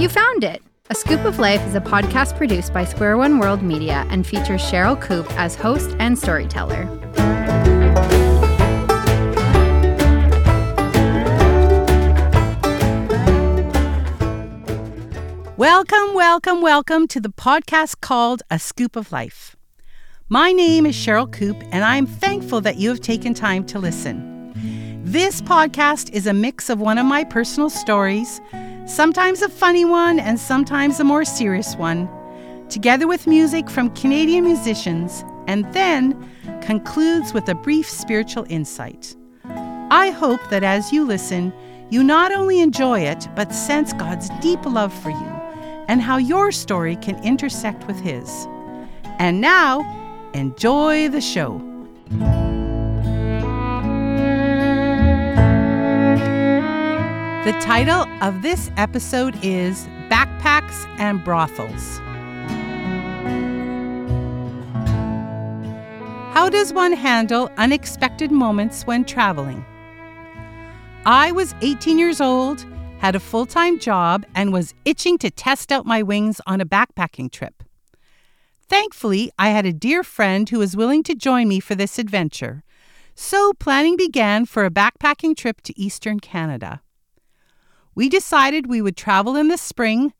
You found it! A Scoop of Life is a podcast produced by Square One World Media and features Sherryl Koop as host and storyteller. Welcome, welcome, welcome to the podcast called A Scoop of Life. My name is Sherryl Koop, and I'm thankful that you have taken time to listen. This podcast is a mix of one of my personal stories, sometimes a funny one and sometimes a more serious one, together with music from Canadian musicians, and then concludes with a brief spiritual insight. I hope that as you listen, you not only enjoy it, but sense God's deep love for you and how your story can intersect with His. And now, enjoy the show. The title of this episode is Backpacks and Brothels. How does one handle unexpected moments when traveling? I was 18 years old had a full time job, and was itching to test out my wings on a backpacking trip. Thankfully, I had a dear friend who was willing to join me for this adventure, so planning began for a backpacking trip to eastern Canada. We decided we would travel in the spring,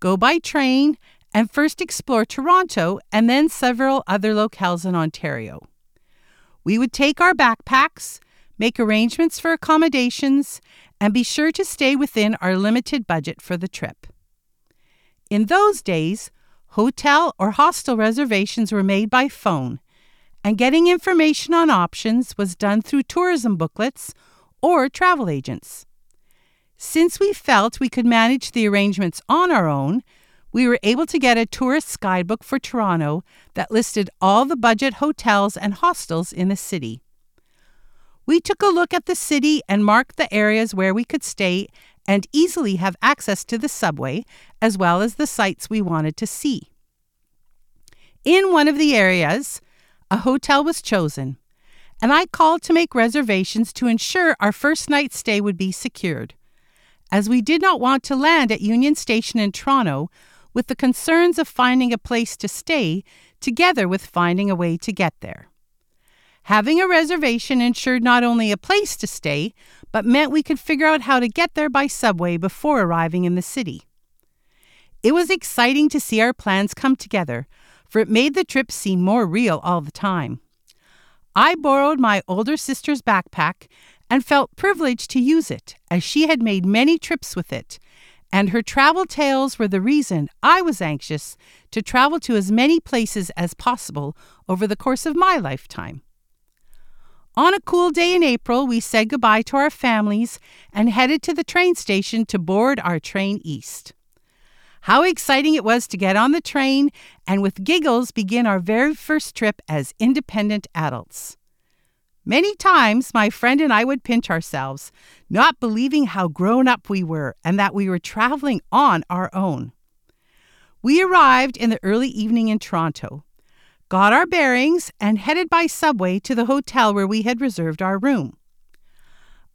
go by train, and first explore Toronto and then several other locales in Ontario. We would take our backpacks, make arrangements for accommodations, and be sure to stay within our limited budget for the trip. In those days, hotel or hostel reservations were made by phone, and getting information on options was done through tourism booklets or travel agents. Since we felt we could manage the arrangements on our own, we were able to get a tourist's guidebook for Toronto that listed all the budget hotels and hostels in the city. We took a look at the city and marked the areas where we could stay and easily have access to the subway, as well as the sites we wanted to see. In one of the areas, a hotel was chosen, and I called to make reservations to ensure our first night's stay would be secured, as we did not want to land at Union Station in Toronto with the concerns of finding a place to stay together with finding a way to get there. Having a reservation ensured not only a place to stay, but meant we could figure out how to get there by subway before arriving in the city. It was exciting to see our plans come together, for it made the trip seem more real all the time. I borrowed my older sister's backpack and felt privileged to use it, as she had made many trips with it, and her travel tales were the reason I was anxious to travel to as many places as possible over the course of my lifetime. On a cool day in April, we said goodbye to our families and headed to the train station to board our train east. How exciting it was to get on the train and with giggles begin our very first trip as independent adults. Many times, my friend and I would pinch ourselves, not believing how grown up we were and that we were traveling on our own. We arrived in the early evening in Toronto got our bearings, and headed by subway to the hotel where we had reserved our room.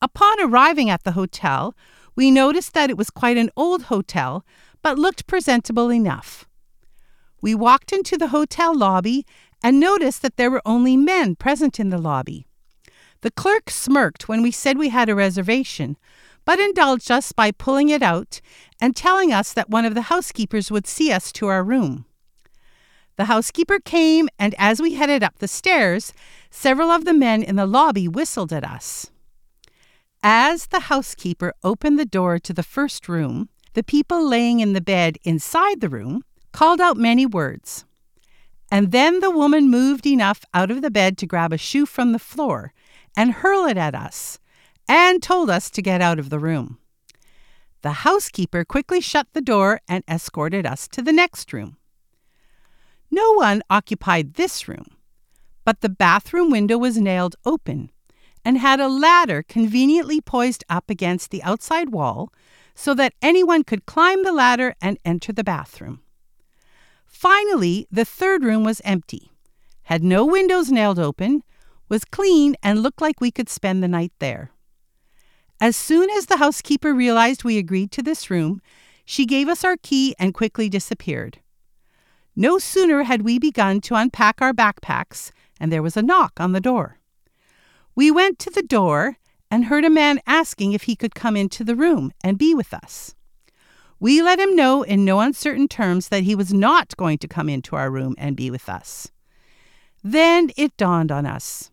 Upon arriving at the hotel, we noticed that it was quite an old hotel, but looked presentable enough. We walked into the hotel lobby and noticed that there were only men present in the lobby. The clerk smirked when we said we had a reservation, but indulged us by pulling it out and telling us that one of the housekeepers would see us to our room. The housekeeper came, and as we headed up the stairs, several of the men in the lobby whistled at us. As the housekeeper opened the door to the first room, the people laying in the bed inside the room called out many words. And then the woman moved enough out of the bed to grab a shoe from the floor and hurl it at us, and told us to get out of the room. The housekeeper quickly shut the door and escorted us to the next room. No one occupied this room, but the bathroom window was nailed open and had a ladder conveniently poised up against the outside wall so that anyone could climb the ladder and enter the bathroom. Finally, the third room was empty, had no windows nailed open, was clean, and looked like we could spend the night there. As soon as the housekeeper realized we agreed to this room, She gave us our key and quickly disappeared. No sooner had we begun to unpack our backpacks, and there was a knock on the door. We went to the door and heard a man asking if he could come into the room and be with us. We let him know in no uncertain terms that he was not going to come into our room and be with us. Then it dawned on us.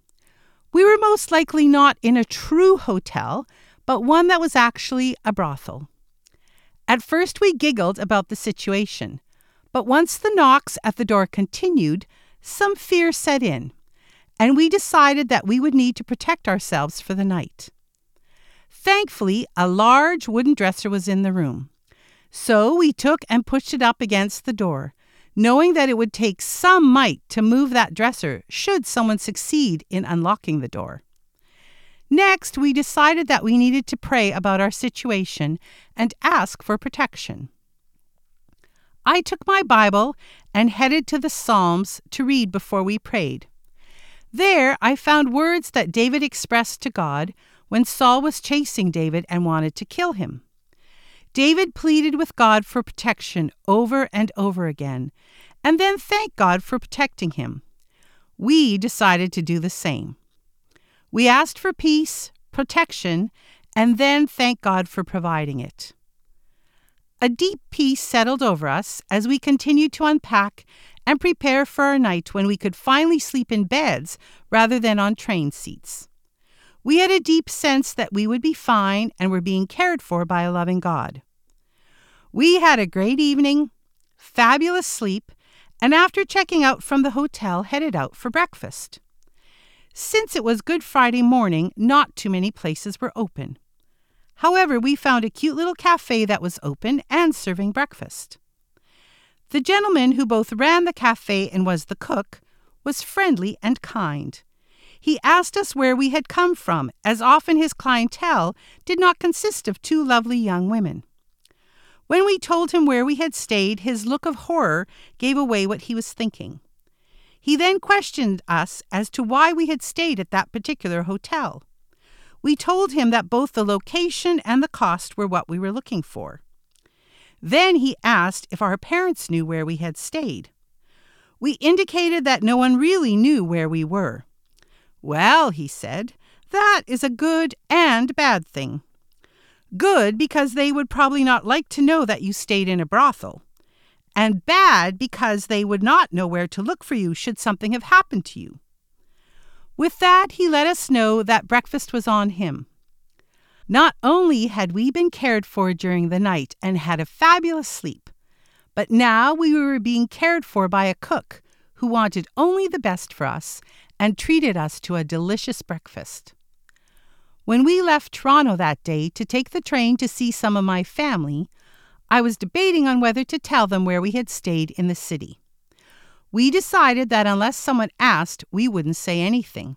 We were most likely not in a true hotel, but one that was actually a brothel. At first, we giggled about the situation, but once the knocks at the door continued, some fear set in, and we decided that we would need to protect ourselves for the night. Thankfully, a large wooden dresser was in the room. So we took and pushed it up against the door, knowing that it would take some might to move that dresser should someone succeed in unlocking the door. Next, we decided that we needed to pray about our situation and ask for protection. I took my Bible and headed to the Psalms to read before we prayed. There, I found words that David expressed to God when Saul was chasing David and wanted to kill him. David pleaded with God for protection over and over again, and then thanked God for protecting him. We decided to do the same. We asked for peace, protection, and then thanked God for providing it. A deep peace settled over us as we continued to unpack and prepare for our night when we could finally sleep in beds rather than on train seats. We had a deep sense that we would be fine and were being cared for by a loving God. We had a great evening, fabulous sleep, and after checking out from the hotel, headed out for breakfast. Since it was Good Friday morning, not too many places were open. However, we found a cute little cafe that was open and serving breakfast. The gentleman who both ran the cafe and was the cook was friendly and kind. He asked us where we had come from, as often his clientele did not consist of two lovely young women. When we told him where we had stayed, his look of horror gave away what he was thinking. He then questioned us as to why we had stayed at that particular hotel. We told him that both the location and the cost were what we were looking for. Then he asked if our parents knew where we had stayed. We indicated that no one really knew where we were. Well, he said, that is a good and bad thing. Good because they would probably not like to know that you stayed in a brothel. And bad because they would not know where to look for you should something have happened to you. With that, he let us know that breakfast was on him. Not only had we been cared for during the night and had a fabulous sleep, but now we were being cared for by a cook who wanted only the best for us and treated us to a delicious breakfast. When we left Toronto that day to take the train to see some of my family, I was debating on whether to tell them where we had stayed in the city. We decided that unless someone asked, we wouldn't say anything.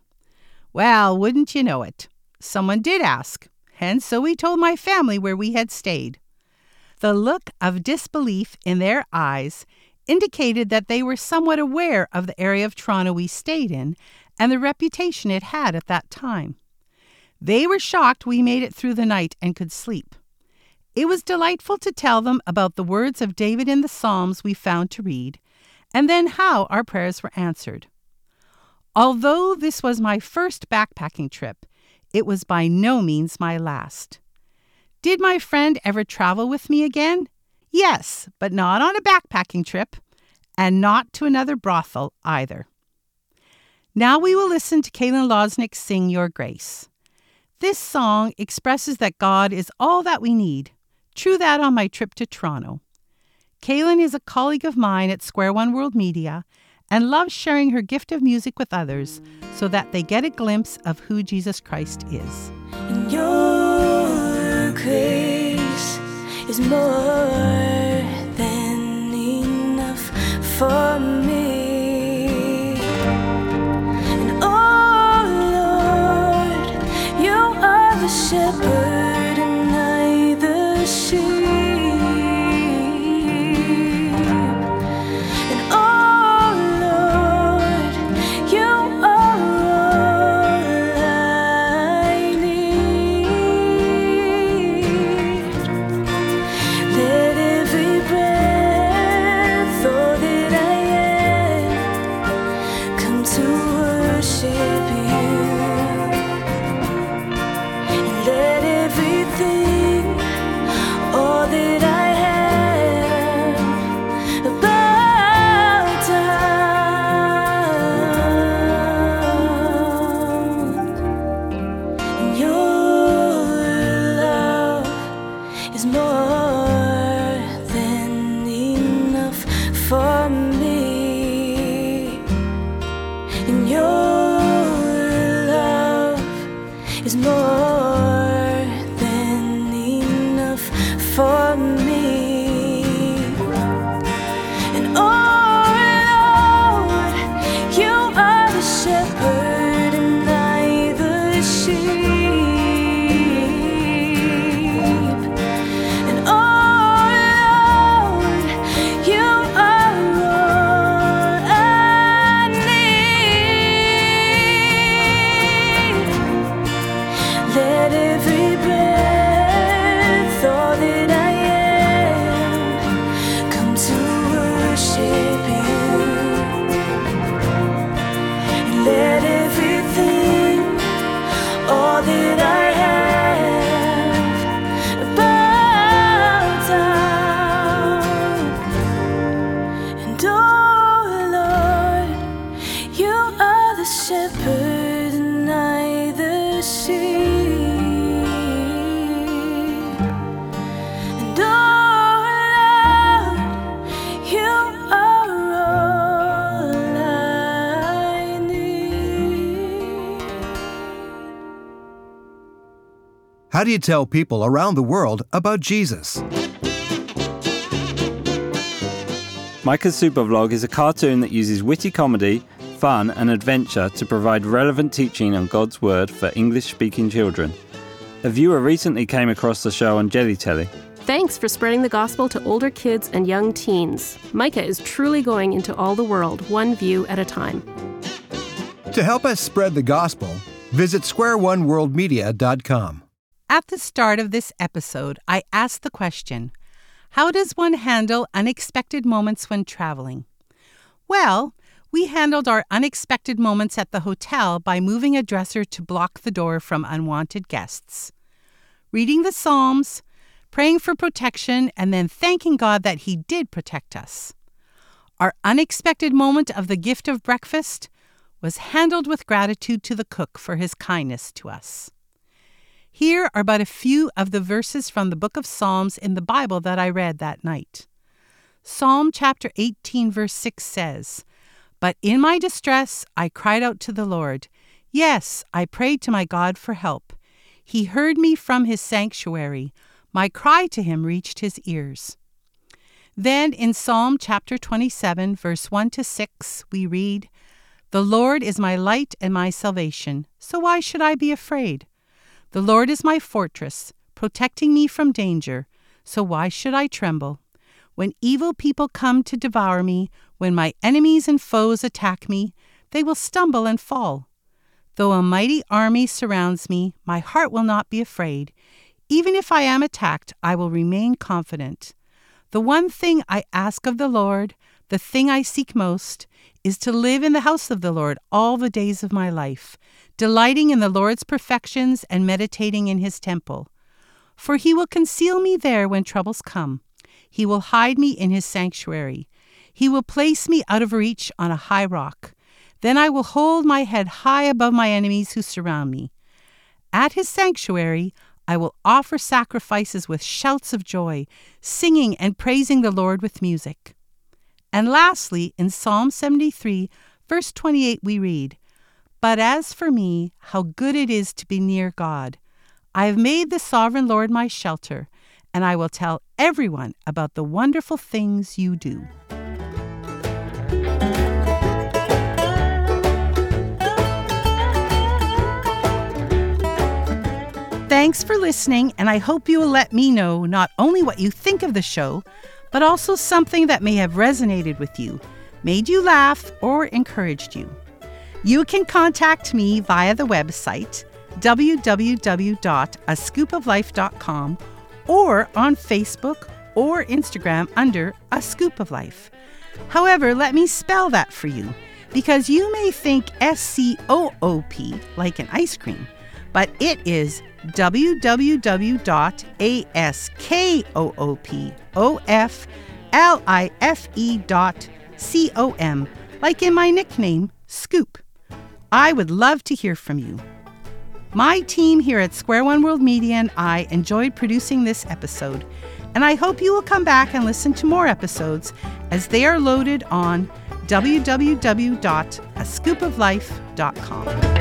Well, wouldn't you know it? Someone did ask, and so we told my family where we had stayed. The look of disbelief in their eyes indicated that they were somewhat aware of the area of Toronto we stayed in and the reputation it had at that time. They were shocked we made it through the night and could sleep. It was delightful to tell them about the words of David in the Psalms we found to read, and then how our prayers were answered. Although this was my first backpacking trip, it was by no means my last. Did my friend ever travel with me again? Yes, but not on a backpacking trip, and not to another brothel either. Now we will listen to Kaylyn Lozynyc sing Your Grace. This song expresses that God is all that we need. True that on my trip to Toronto. Kaylyn is a colleague of mine at Square One World Media and loves sharing her gift of music with others so that they get a glimpse of who Jesus Christ is. Your grace is more than enough for me. Shepherd How do you tell people around the world about Jesus? Micah's Super Vlog is a cartoon that uses witty comedy, fun, and adventure to provide relevant teaching on God's Word for English speaking children. A viewer recently came across the show on Jelly Telly. Thanks for spreading the gospel to older kids and young teens. Micah is truly going into all the world, one view at a time. To help us spread the gospel, visit squareoneworldmedia.com. At the start of this episode, I asked the question How does one handle unexpected moments when traveling? Well, we handled our unexpected moments at the hotel by moving a dresser to block the door from unwanted guests, reading the Psalms, praying for protection, and then thanking God that He did protect us. Our unexpected moment of the gift of breakfast was handled with gratitude to the cook for his kindness to us. Here are but a few of the verses from the book of Psalms in the Bible that I read that night. Psalm chapter 18, verse 6 says, But in my distress I cried out to the Lord. Yes, I prayed to my God for help. He heard me from his sanctuary. My cry to him reached his ears. Then in Psalm chapter 27, verse 1 to 6, we read, The Lord is my light and my salvation, so why should I be afraid? The Lord is my fortress, protecting me from danger, so why should I tremble? When evil people come to devour me, when my enemies and foes attack me, they will stumble and fall. Though a mighty army surrounds me, my heart will not be afraid. Even if I am attacked, I will remain confident. The one thing I ask of the Lord, the thing I seek most, is to live in the house of the Lord all the days of my life, delighting in the Lord's perfections and meditating in his temple. For he will conceal me there when troubles come. He will hide me in his sanctuary. He will place me out of reach on a high rock. Then I will hold my head high above my enemies who surround me. At his sanctuary, I will offer sacrifices with shouts of joy, singing and praising the Lord with music. And lastly, in Psalm 73, verse 28, we read, But as for me, how good it is to be near God. I have made the sovereign Lord my shelter, and I will tell everyone about the wonderful things you do. Thanks for listening, and I hope you will let me know not only what you think of the show, but also something that may have resonated with you, made you laugh, or encouraged you. You can contact me via the website www.askoopoflife.com or on Facebook or Instagram under A Scoop of Life. However, let me spell that for you because you may think S C O O P like an ice cream, but it is www.askoopoflife.com, like in my nickname, Scoop. I would love to hear from you. My team here at Square One World Media and I enjoyed producing this episode, and I hope you will come back and listen to more episodes as they are loaded on www.askoopoflife.com.